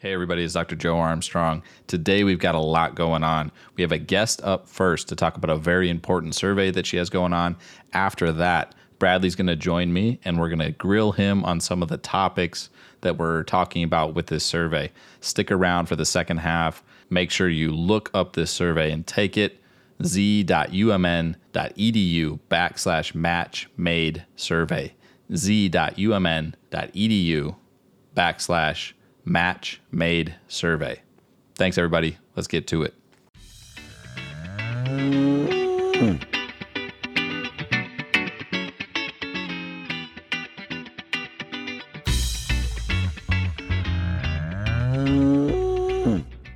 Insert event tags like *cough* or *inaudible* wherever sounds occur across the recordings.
Hey, everybody, it's Dr. Joe Armstrong. Today, we've got a lot going on. We have a guest up first to talk about a very important survey that she has going on. After that, Bradley's going to join me and we're going to grill him on some of the topics that we're talking about with this survey. Stick around for the second half. Make sure you look up this survey and take it z.umn.edu backslash match made survey. z.umn.edu backslash match made survey. Thanks, everybody. Let's get to it.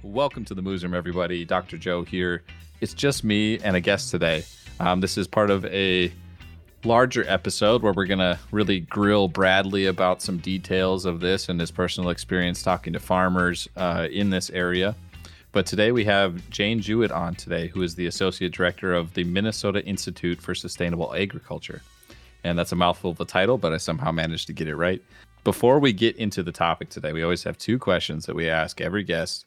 Welcome to the Moos Room, everybody. Dr. Joe here. It's just me and a guest today. Um, this is part of a larger episode where we're going to really grill Bradley about some details of this and his personal experience talking to farmers uh, in this area. But today we have Jane Jewett on today, who is the Associate Director of the Minnesota Institute for Sustainable Agriculture. And that's a mouthful of a title, but I somehow managed to get it right. Before we get into the topic today, we always have two questions that we ask every guest,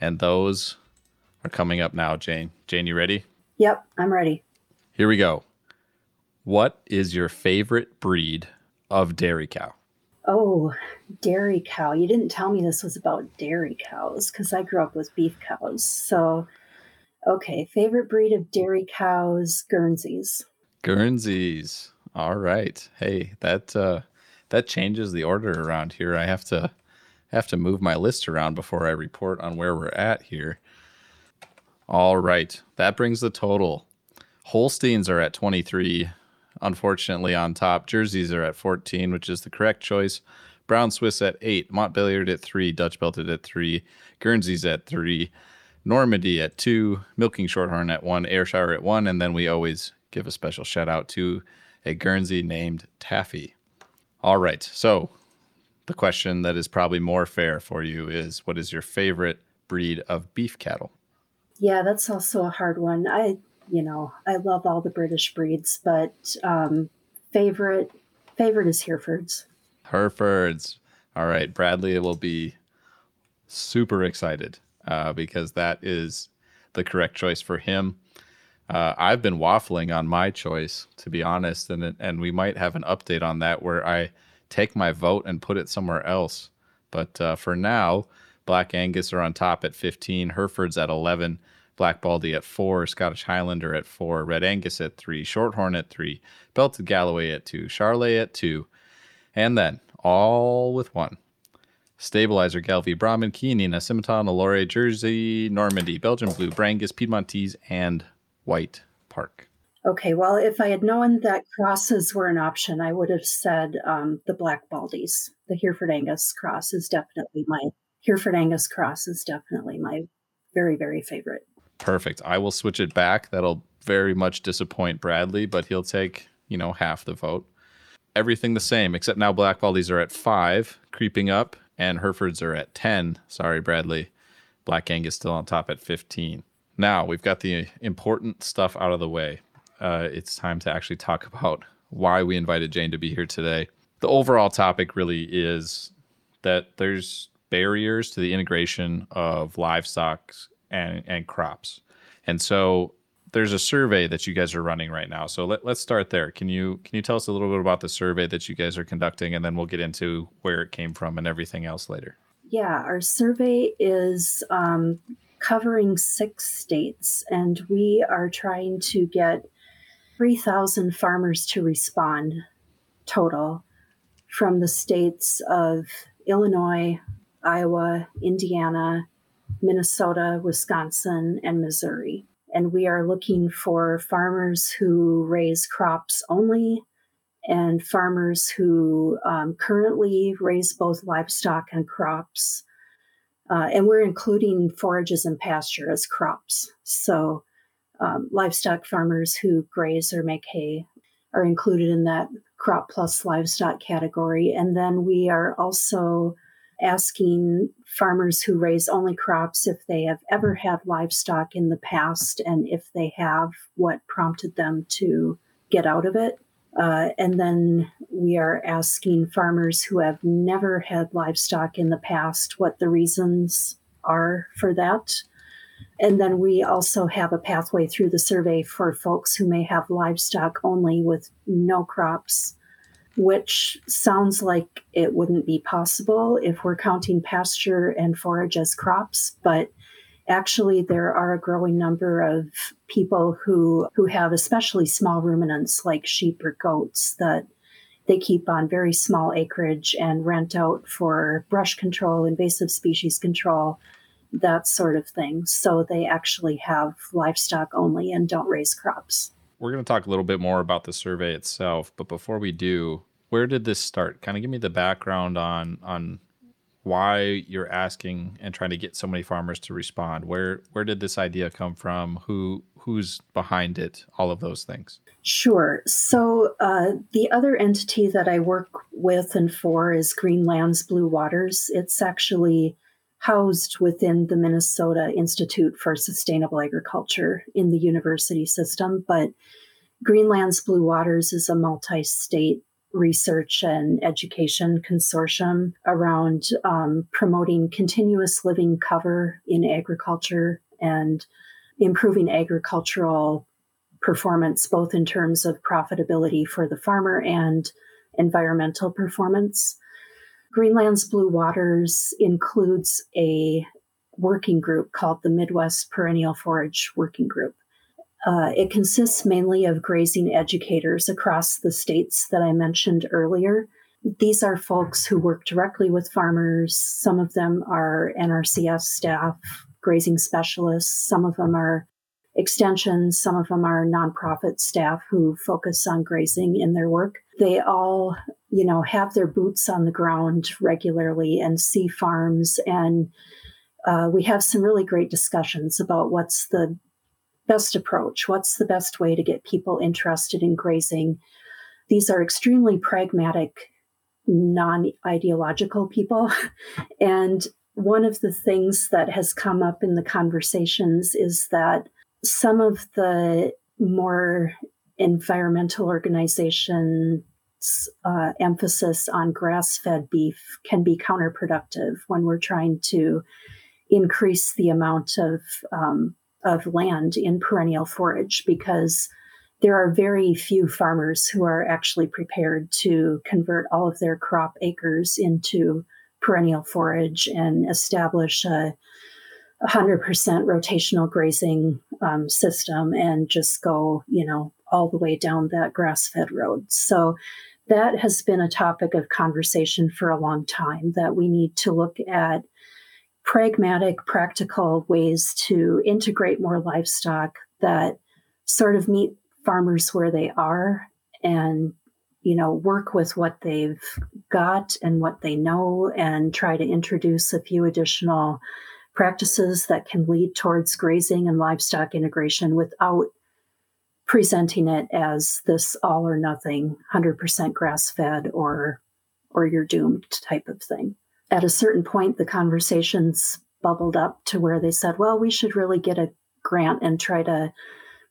and those are coming up now, Jane. Jane, you ready? Yep, I'm ready. Here we go. What is your favorite breed of dairy cow? Oh, dairy cow. You didn't tell me this was about dairy cows because I grew up with beef cows. So, okay, favorite breed of dairy cows, Guernseys. Guernseys. All right. Hey, that uh that changes the order around here. I have to have to move my list around before I report on where we're at here. All right. That brings the total. Holsteins are at 23, unfortunately, on top. Jerseys are at 14, which is the correct choice. Brown Swiss at 8, Montbéliard at 3, Dutch Belted at 3, Guernseys at 3, Normandy at 2, Milking Shorthorn at 1, Ayrshire at 1, and then we always give a special shout out to a Guernsey named Taffy. All right, so the question that is probably more fair for you is what is your favorite breed of beef cattle? Yeah, that's also a hard one. I you know, I love all the British breeds, but um, favorite favorite is Herefords. Herefords. All right, Bradley will be super excited uh, because that is the correct choice for him. Uh, I've been waffling on my choice, to be honest, and and we might have an update on that where I take my vote and put it somewhere else. But uh, for now, Black Angus are on top at 15, Herefords at 11, Black Baldy at four, Scottish Highlander at four, Red Angus at three, Shorthorn at three, Belted Galloway at two, Charolais at two, and then all with one. Stabilizer, Gelbvieh, Brahman, Chianina, Simmental, Nelore, Jersey, Normandy, Belgian Blue, Brangus, Piedmontese, and White Park. Okay, well, if I had known that crosses were an option, I would have said um, the Black Baldies. The Hereford Angus cross is definitely my Hereford Angus cross is definitely my very very favorite. Perfect. I will switch it back. That'll very much disappoint Bradley, but he'll take, you know, half the vote. Everything the same, except now Black Baldies are at five, creeping up, and Herefords are at 10. Sorry, Bradley. Black Angus is still on top at 15. Now we've got the important stuff out of the way. Uh, it's time to actually talk *laughs* about why we invited Jane to be here today. The overall topic really is that there's barriers to the integration of livestock and, and crops. And so there's a survey that you guys are running right now. So let, let's start there. Can you can you tell us a little bit about the survey that you guys are conducting, and then we'll get into where it came from and everything else later. Yeah, our survey is um, covering six states, and we are trying to get three thousand farmers to respond total from the states of Illinois, Iowa, Indiana, Minnesota, Wisconsin, and Missouri. And we are looking for farmers who raise crops only and farmers who um, currently raise both livestock and crops. Uh, and we're including forages and pasture as crops. So, um, livestock farmers who graze or make hay are included in that crop plus livestock category. And then we are also asking farmers who raise only crops if they have ever had livestock in the past and if they have, what prompted them to get out of it. Uh, and then we are asking farmers who have never had livestock in the past what the reasons are for that. And then we also have a pathway through the survey for folks who may have livestock only with no crops, which sounds like it wouldn't be possible if we're counting pasture and forage as crops. But actually, there are a growing number of people who, who have especially small ruminants like sheep or goats that they keep on very small acreage and rent out for brush control, invasive species control, that sort of thing. So they actually have livestock only and don't raise crops. We're going to talk a little bit more about the survey itself, but before we do, where did this start? Kind of give me the background on on why you're asking and trying to get so many farmers to respond. Where where did this idea come from? Who who's behind it? All of those things. Sure. So uh, the other entity that I work with and for is Greenlands Blue Waters. It's actually housed within the Minnesota Institute for Sustainable Agriculture in the university system. But Greenlands Blue Waters is a multi state research and education consortium around um, promoting continuous living cover in agriculture and improving agricultural performance, both in terms of profitability for the farmer and environmental performance. Greenlands Blue Waters includes a working group called the Midwest Perennial Forage Working Group. Uh, it consists mainly of grazing educators across the states that I mentioned earlier. These are folks who work directly with farmers. Some of them are NRCS staff, grazing specialists. Some of them are extensions. Some of them are nonprofit staff who focus on grazing in their work. They all you know, have their boots on the ground regularly and see farms. And uh, we have some really great discussions about what's the best approach, what's the best way to get people interested in grazing. These are extremely pragmatic, non ideological people. *laughs* and one of the things that has come up in the conversations is that some of the more environmental organization uh, emphasis on grass fed beef can be counterproductive when we're trying to increase the amount of, um, of land in perennial forage because there are very few farmers who are actually prepared to convert all of their crop acres into perennial forage and establish a 100% rotational grazing um, system and just go, you know, all the way down that grass fed road. So that has been a topic of conversation for a long time that we need to look at pragmatic, practical ways to integrate more livestock that sort of meet farmers where they are and you know work with what they've got and what they know and try to introduce a few additional practices that can lead towards grazing and livestock integration without presenting it as this all or nothing 100% grass fed or or you're doomed type of thing. At a certain point the conversations bubbled up to where they said well we should really get a grant and try to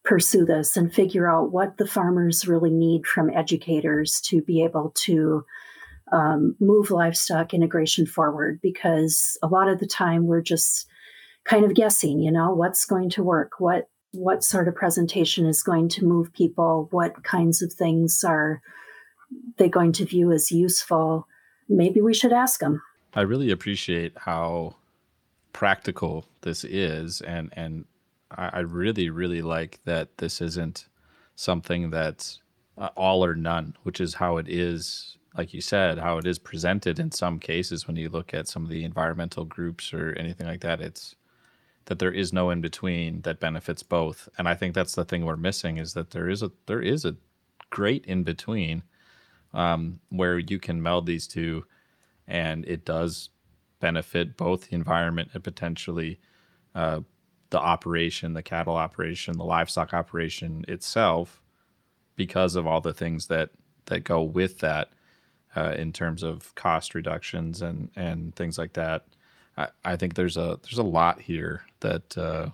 pursue this and figure out what the farmers really need from educators to be able to um, move livestock integration forward because a lot of the time we're just kind of guessing you know what's going to work what what sort of presentation is going to move people, what kinds of things are they going to view as useful. Maybe we should ask them. I really appreciate how practical this is, and and I, really really like that this isn't something that's uh, all or none, which is how it is. Like you said, how it is presented in some cases when you look at some of the environmental groups or anything like that. It's that there is no in between that benefits both. And I think that's the thing we're missing is that there is a there is a great in between um, where you can meld these two, and it does benefit both the environment and potentially uh, the operation, the cattle operation, the livestock operation itself, because of all the things that that go with that uh, in terms of cost reductions and and things like that. I, I think there's a there's a lot here that uh,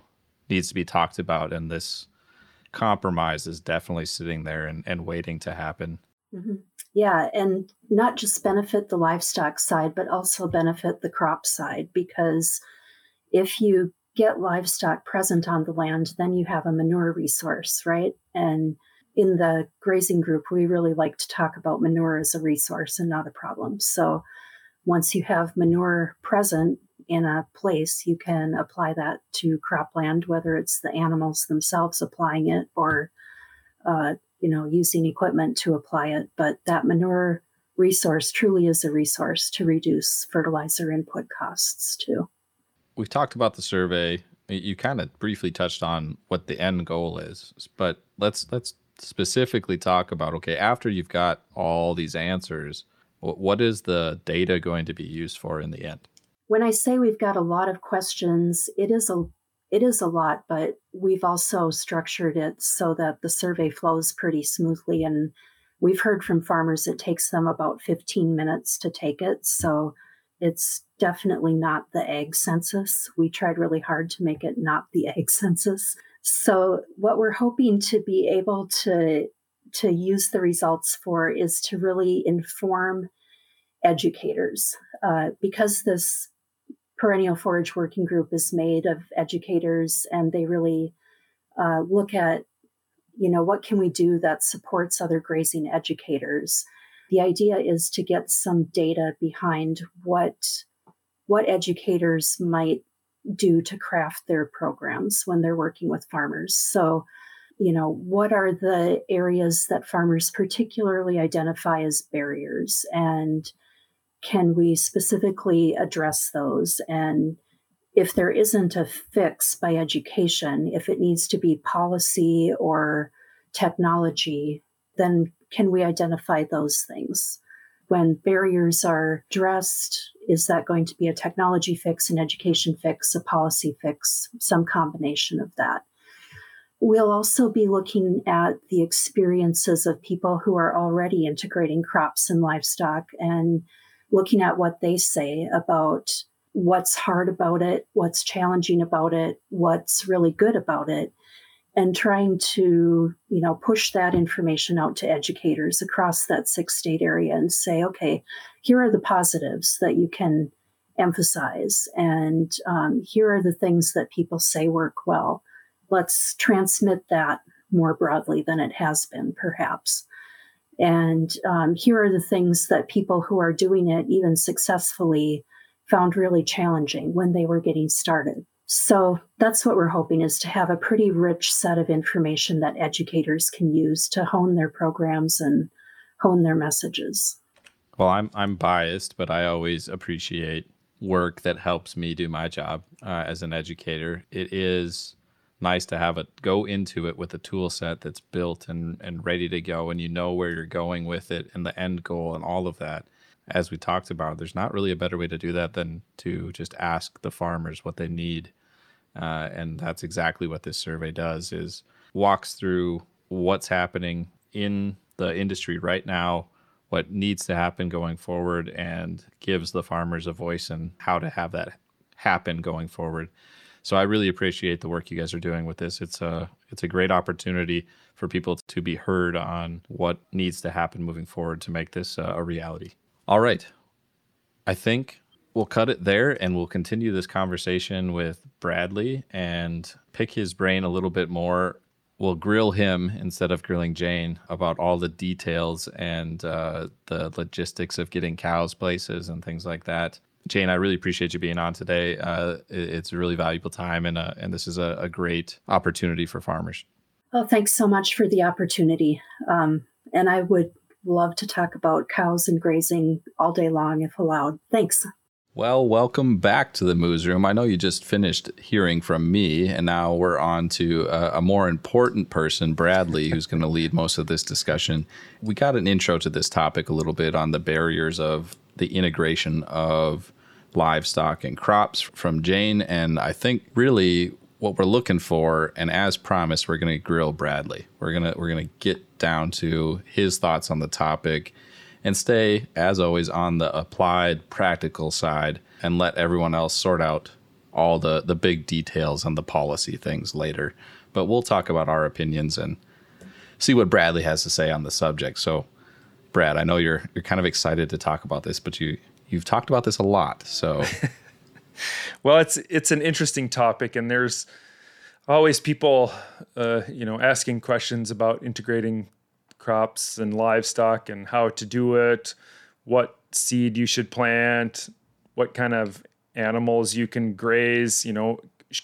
needs to be talked about, and this compromise is definitely sitting there and, and waiting to happen. Mm-hmm. Yeah, and not just benefit the livestock side, but also benefit the crop side because if you get livestock present on the land, then you have a manure resource, right? And in the grazing group, we really like to talk about manure as a resource and not a problem. So once you have manure present in a place, you can apply that to cropland, whether it's the animals themselves applying it or, uh, you know, using equipment to apply it. But that manure resource truly is a resource to reduce fertilizer input costs too. We've talked about the survey. You kind of briefly touched on what the end goal is, but let's let's specifically talk about okay, after you've got all these answers, what is the data going to be used for in the end? When I say we've got a lot of questions, it is a it is a lot, but we've also structured it so that the survey flows pretty smoothly. And we've heard from farmers it takes them about 15 minutes to take it. So it's definitely not the ag census. We tried really hard to make it not the *laughs* ag census. So what we're hoping to be able to to use the results for is to really inform educators uh, because this perennial forage working group is made of educators and they really uh, look at you know what can we do that supports other grazing educators the idea is to get some data behind what what educators might do to craft their programs when they're working with farmers so you know, what are the areas that farmers particularly identify as barriers? And can we specifically address those? And if there isn't a fix by education, if it needs to be policy or technology, then can we identify those things? When barriers are addressed, is that going to be a technology fix, an education fix, a policy fix, some combination of that? We'll also be looking at the experiences of people who are already integrating crops and livestock and looking at what they say about what's hard about it, what's challenging about it, what's really good about it, and trying to, you know, push that information out to educators across that six state area and say, okay, here are the positives that you can emphasize, and um, here are the things that people say work well let's transmit that more broadly than it has been, perhaps. And um, here are the things that people who are doing it, even successfully, found really challenging when they were getting started. So that's what we're hoping is to have a pretty rich set of information that educators can use to hone their programs and hone their messages. Well, I'm I'm biased, but I always appreciate work that helps me do my job uh, as an educator. It is nice to have it go into it with a tool set that's built and, and ready to go and you know where you're going with it and the end goal and all of that. As we talked about there's not really a better way to do that than to just ask the farmers what they need uh, and that's exactly what this survey does is walks through what's happening in the industry right now what needs to happen going forward and gives the farmers a voice and how to have that happen going forward so I really appreciate the work you guys are doing with this. It's a it's a great opportunity for people to be heard on what needs to happen moving forward to make this uh, a reality. All right. I think we'll cut it there and we'll continue this conversation with Bradley and pick his brain a little bit more. We'll grill him instead of grilling Jane about all the details and uh, the logistics of getting cows places and things like that. Jane, I really appreciate you being on today. Uh, it's a really valuable time, and uh, and this is a, a, great opportunity for farmers. Oh, thanks so much for the opportunity. Um, and I would love to talk about cows and grazing all day long if allowed. Thanks. Well, welcome back to the Moos Room. I know you just finished hearing from me, and now we're on to a, a more important person, Bradley, who's going to lead most of this discussion. We got an intro to this topic a little bit on the barriers of the integration of livestock and crops from Jane. And I think really what we're looking for, and as promised, we're going to grill Bradley. We're gonna we're gonna get down to his thoughts on the topic, and stay as always on the applied practical side, and let everyone else sort out all the the big details on the policy things later. But we'll talk about our opinions and see what Bradley has to say on the subject. So, Brad, I know you're you're kind of excited to talk about this, but you you've talked about this a lot. So, *laughs* well, it's it's an interesting topic, and there's always people, uh, you know, asking questions about integrating crops and livestock and how to do it, what seed you should plant, what kind of animals you can graze, you know,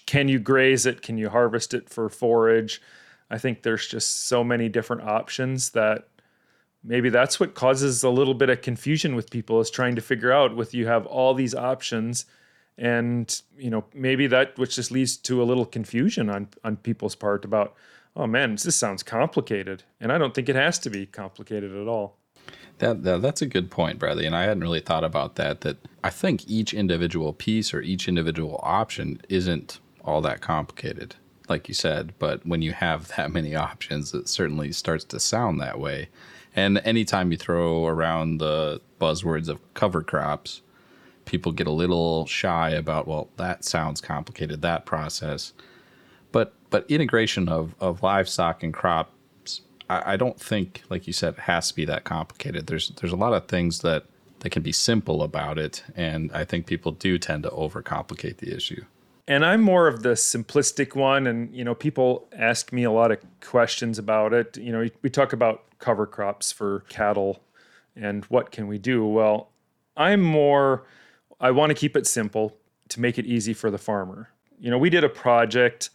can you graze it? Can you harvest it for forage? I think there's just so many different options that maybe that's what causes a little bit of confusion with people is trying to figure out with you have all these options. And you know maybe that which just leads to a little confusion on on people's part about oh man this sounds complicated. And i don't think it has to be complicated at all. That, that, that's a good point bradley. And i hadn't really thought about that that i think each individual piece or each individual option isn't all that complicated like you said. But when you have that many options it certainly starts to sound that way and anytime you throw around the buzzwords of cover crops people get a little shy about well that sounds complicated that process. But but integration of of livestock and crops I, I, don't think like you said has to be that complicated. There's there's a lot of things that that can be simple about it and i think people do tend to overcomplicate the issue and i'm more of the simplistic one and you know people ask me a lot of questions about it you know we talk about cover crops for cattle and what can we do well i'm more I want to keep it simple to make it easy for the farmer. You know, we did a project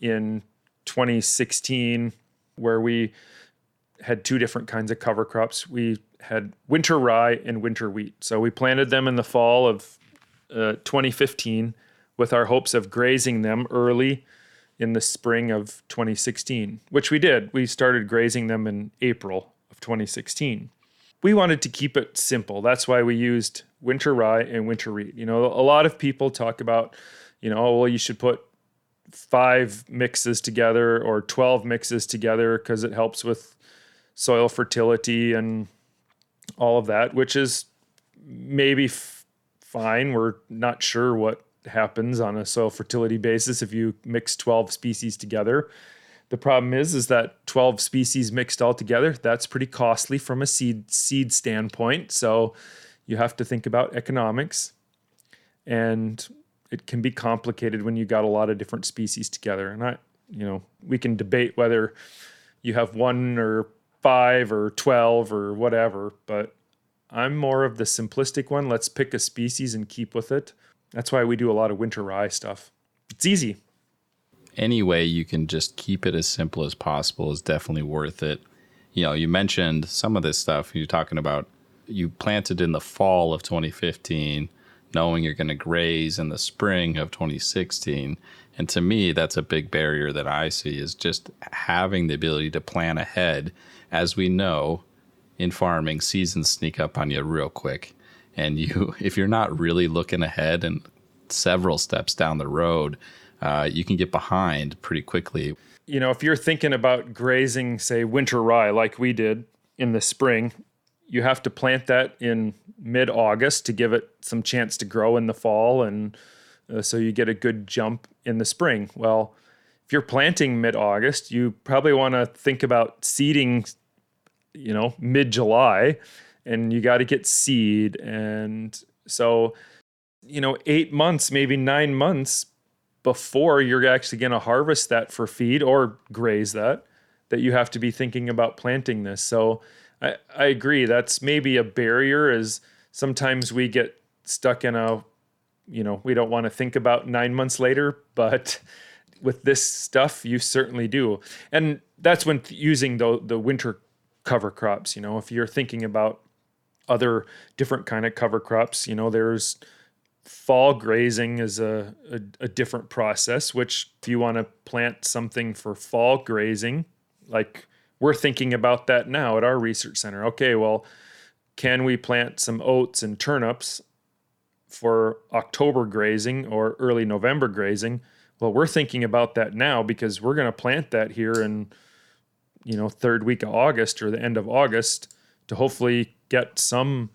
in 2016 where we had two different kinds of cover crops. We had winter rye and winter wheat. So we planted them in the fall of uh, 2015 with our hopes of grazing them early in the spring of 2016, which we did. We started grazing them in April of 2016 we wanted to keep it simple. That's why we used winter rye and winter wheat. You know, a lot of people talk about, you know, oh, well, you should put five mixes together or 12 mixes together because it helps with soil fertility and all of that, which is maybe f- fine. We're not sure what happens on a soil fertility basis if you mix 12 species together. The problem is, is that 12 species mixed all together, that's pretty costly from a seed seed standpoint. So you have to think about economics. And it can be complicated when you got a lot of different species together. And I, you know, we can debate whether you have one or five or 12 or whatever, but I'm more of the simplistic one. Let's pick a species and keep with it. That's why we do a lot of winter rye stuff. It's easy any way you can just keep it as simple as possible is definitely worth it. You know, you mentioned some of this stuff you're talking about. You planted in the fall of 2015, knowing you're going to graze in the spring of 2016. And to me, that's a big barrier that I see is just having the ability to plan ahead. As we know, in farming, seasons sneak up on you real quick. And you, *laughs* if you're not really looking ahead and several steps down the road, uh, you can get behind pretty quickly. You know, if you're thinking about grazing, say, winter rye like we did in the spring, you have to plant that in mid August to give it some chance to grow in the fall. And uh, so you get a good jump in the spring. Well, if you're planting mid August, you probably want to think about seeding, you know, mid July, and you got to get seed. And so, you know, eight months, maybe nine months before you're actually going to harvest that for feed or graze that that you have to be thinking about planting this so I, I agree that's maybe a barrier is sometimes we get stuck in a you know we don't want to think about nine months later but with this stuff you certainly do and that's when using the the winter cover crops you know if you're thinking about other different kind of cover crops you know there's fall grazing is a, a, a different process, which if you want to plant something for fall grazing, like we're thinking about that now at our research center. Okay, well, can we plant some oats and turnips for October grazing or early November grazing? Well, we're thinking about that now because we're going to plant that here in you know third week of August or the end of August to hopefully get some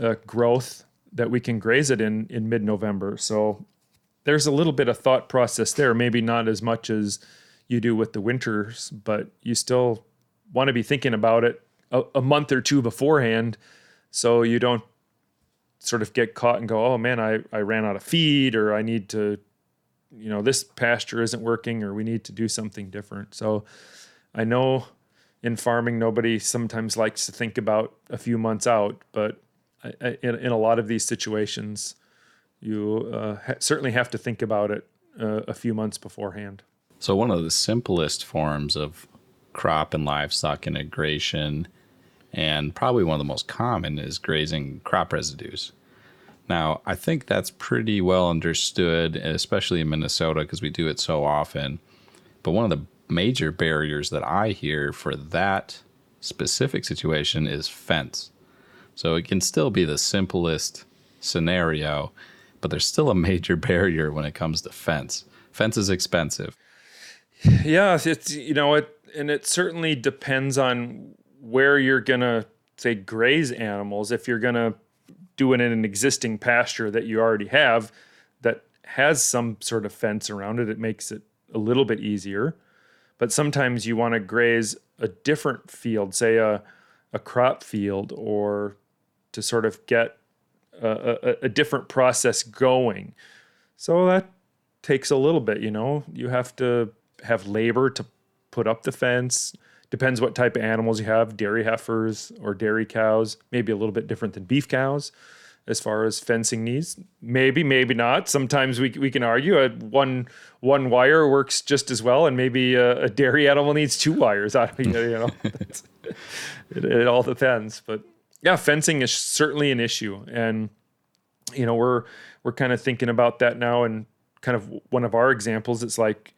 uh, growth that we can graze it in in mid-November. So there's a little bit of thought process there. Maybe not as much as you do with the winters, but you still want to be thinking about it a, a month or two beforehand, so you don't sort of get caught and go, oh man, I, I ran out of feed or I need to, you know, this pasture isn't working or we need to do something different. So I know in farming, nobody sometimes likes to think about a few months out, but in, in, a lot of these situations, you uh, ha- certainly have to think about it uh, a few months beforehand. So, one of the simplest forms of crop and livestock integration and probably one of the most common is grazing crop residues. Now, I think that's pretty well understood, especially in Minnesota because we do it so often. But one of the major barriers that I hear for that specific situation is fence. So it can still be the simplest scenario, but there's still a major *laughs* barrier when it comes to fence. Fence is expensive. Yeah, it's you know it and it certainly depends on where you're to say graze animals if you're to do it in an existing pasture that you already have that has some sort of fence around it it makes it a little bit easier but sometimes you want to graze a different field say a, a crop field or to sort of get a, a, a different process going. So that takes a little bit you know? You have to have labor to put up the fence. Depends what type of animals you have dairy heifers or dairy cows, maybe a little bit different than beef cows as far as fencing needs. Maybe, maybe not. Sometimes we, we can argue a one one wire works just as well, and maybe a, a dairy animal needs two wires. *laughs* I, you know, it, it all depends. But yeah, fencing is certainly an issue, and you know we're we're kind of thinking about that now. And kind of one of our examples, it's like,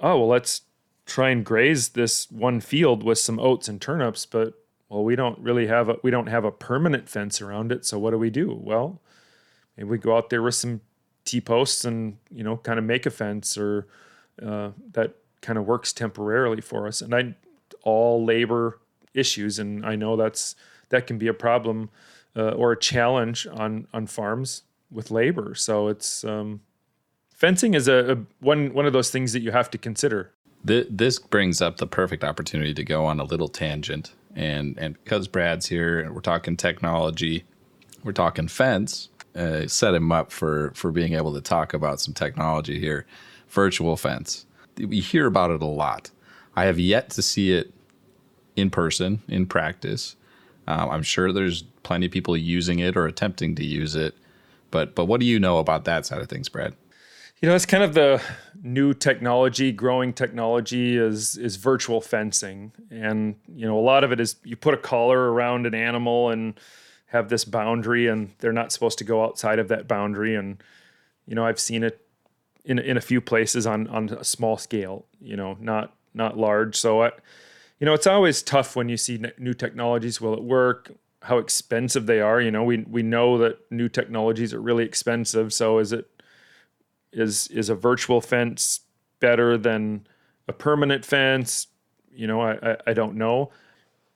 oh well, let's try and graze this one field with some oats and turnips, but well, we don't really have a we don't have a permanent fence around it. So what do we do? Well, maybe we go out there with some T posts and you know kind of make a fence or uh, that kind of works temporarily for us. And I all labor issues, and I know that's that can be a problem uh, or a challenge on on farms with labor. So it's um, fencing is a, a one one of those things that you have to consider this brings up the perfect opportunity to go on a little tangent. And, and because Brad's here and we're talking technology, we're talking fence, uh, set him up for, for being able to talk about some technology here. Virtual fence. We hear about it a lot. I have yet to see it in person, in practice. Um, I'm sure there's plenty of people using it or attempting to use it. But, but what do you know about that side of things, Brad? You know, it's kind of the new technology, growing technology is is virtual fencing, and you know, a lot of it is you put a collar around an animal and have this boundary, and they're not supposed to go outside of that boundary. And you know, I've seen it in in a few places on on a small scale. You know, not not large. So I, you know, it's always tough when you see new technologies. Will it work? How expensive they are? You know, we we know that new technologies are really expensive. So is it is is a virtual fence better than a permanent fence? You know, I, I, I don't know.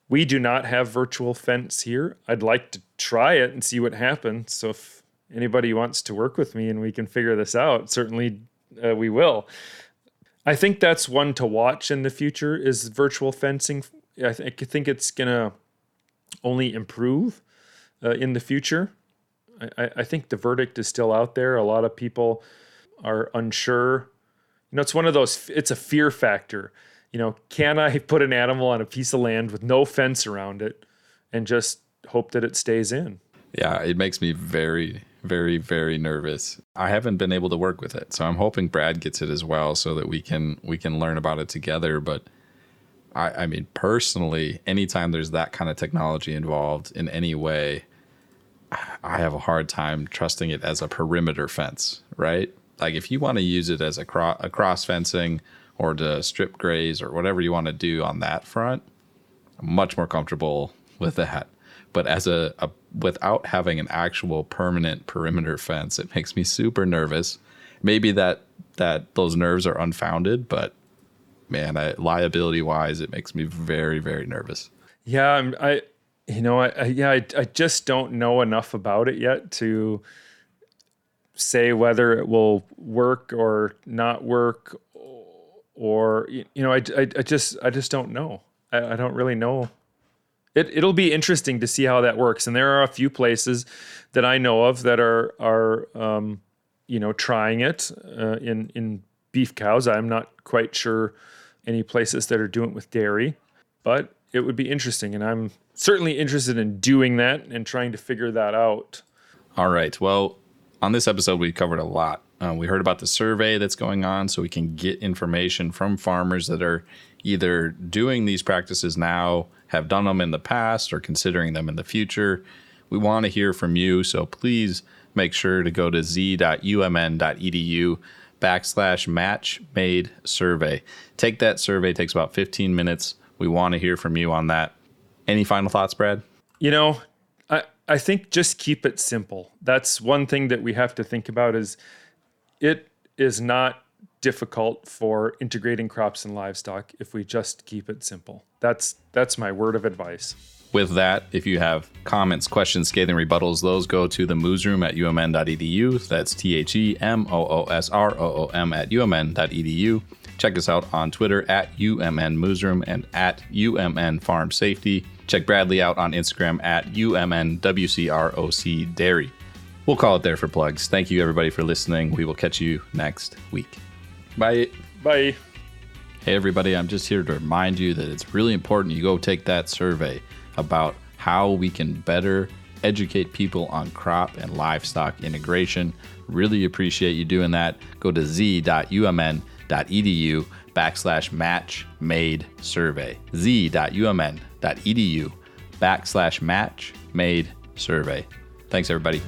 We do not have virtual fence here. I'd like to try it and see what happens. So if anybody wants to work with me and we can figure this out, certainly uh, we will. I think that's one to watch in the future is virtual fencing. I, th- I think it's gonna only improve uh, in the future. I, I think the verdict is still out there. A lot of people are unsure. You know, it's one of those, it's a fear factor. You know, can I *laughs* put an animal on a piece of land with no fence around it and just hope that it stays in? Yeah, it makes me very, very, very nervous. I haven't been able to work with it, so I'm hoping Brad gets it as well, so that we can we can learn about it together. But I, I mean, personally, anytime there's that kind of technology involved in any way, I have a hard time trusting it as a perimeter fence, right? Like if you want to use it as a, cro- a cross fencing or to strip graze or whatever you want to do on that front, I'm much more comfortable with that. But as a, a without having an actual permanent perimeter fence, it makes me super nervous. Maybe that that those nerves are unfounded, but man, I, liability wise, it makes me very very nervous. Yeah, I'm, I you know I, I yeah I, I just don't know enough about it yet to say whether it will work or not work or you know I, I, I just i just don't know. I, I don't really know. It, it'll be interesting to see how that works. And there are a few places that i know of that are are um, you know trying it uh, in in beef cows. I'm not quite sure any places that are doing it with dairy but it would be interesting. And i'm certainly interested in doing that and trying to figure that out. All right. Well on this episode we covered a lot uh, we heard about the survey that's going on so we can get information from farmers that are either doing these practices now, have done them in the past, or considering them in the future. We want to hear from you, so please make sure to go to z.umn.edu backslash match made survey. Take that survey, it takes about 15 minutes. We want to hear from you on that. Any final thoughts, Brad? You know, I, think just keep it simple. That's one thing that we have to think about is it is not difficult for integrating crops and livestock if we just keep it simple. That's that's my word of advice. With that, if you have comments, questions, scathing rebuttals, those go to the moosroom at umn.edu. That's T H E M O O S R O O M at umn.edu. Check us out on Twitter at UMN Moosroom and at UMN Farm Safety. Check Bradley out on Instagram at UMN WCROC Dairy. We'll call it there for plugs. Thank you, everybody, for listening. We will catch you next week. Bye. Bye. Hey, everybody, I'm just here to remind you that it's really important you go take that survey about how we can better educate people on crop and livestock integration. Really appreciate you doing that. Go to z.umn.edu backslash match made survey. z.umn.edu backslash match made survey. Thanks, everybody.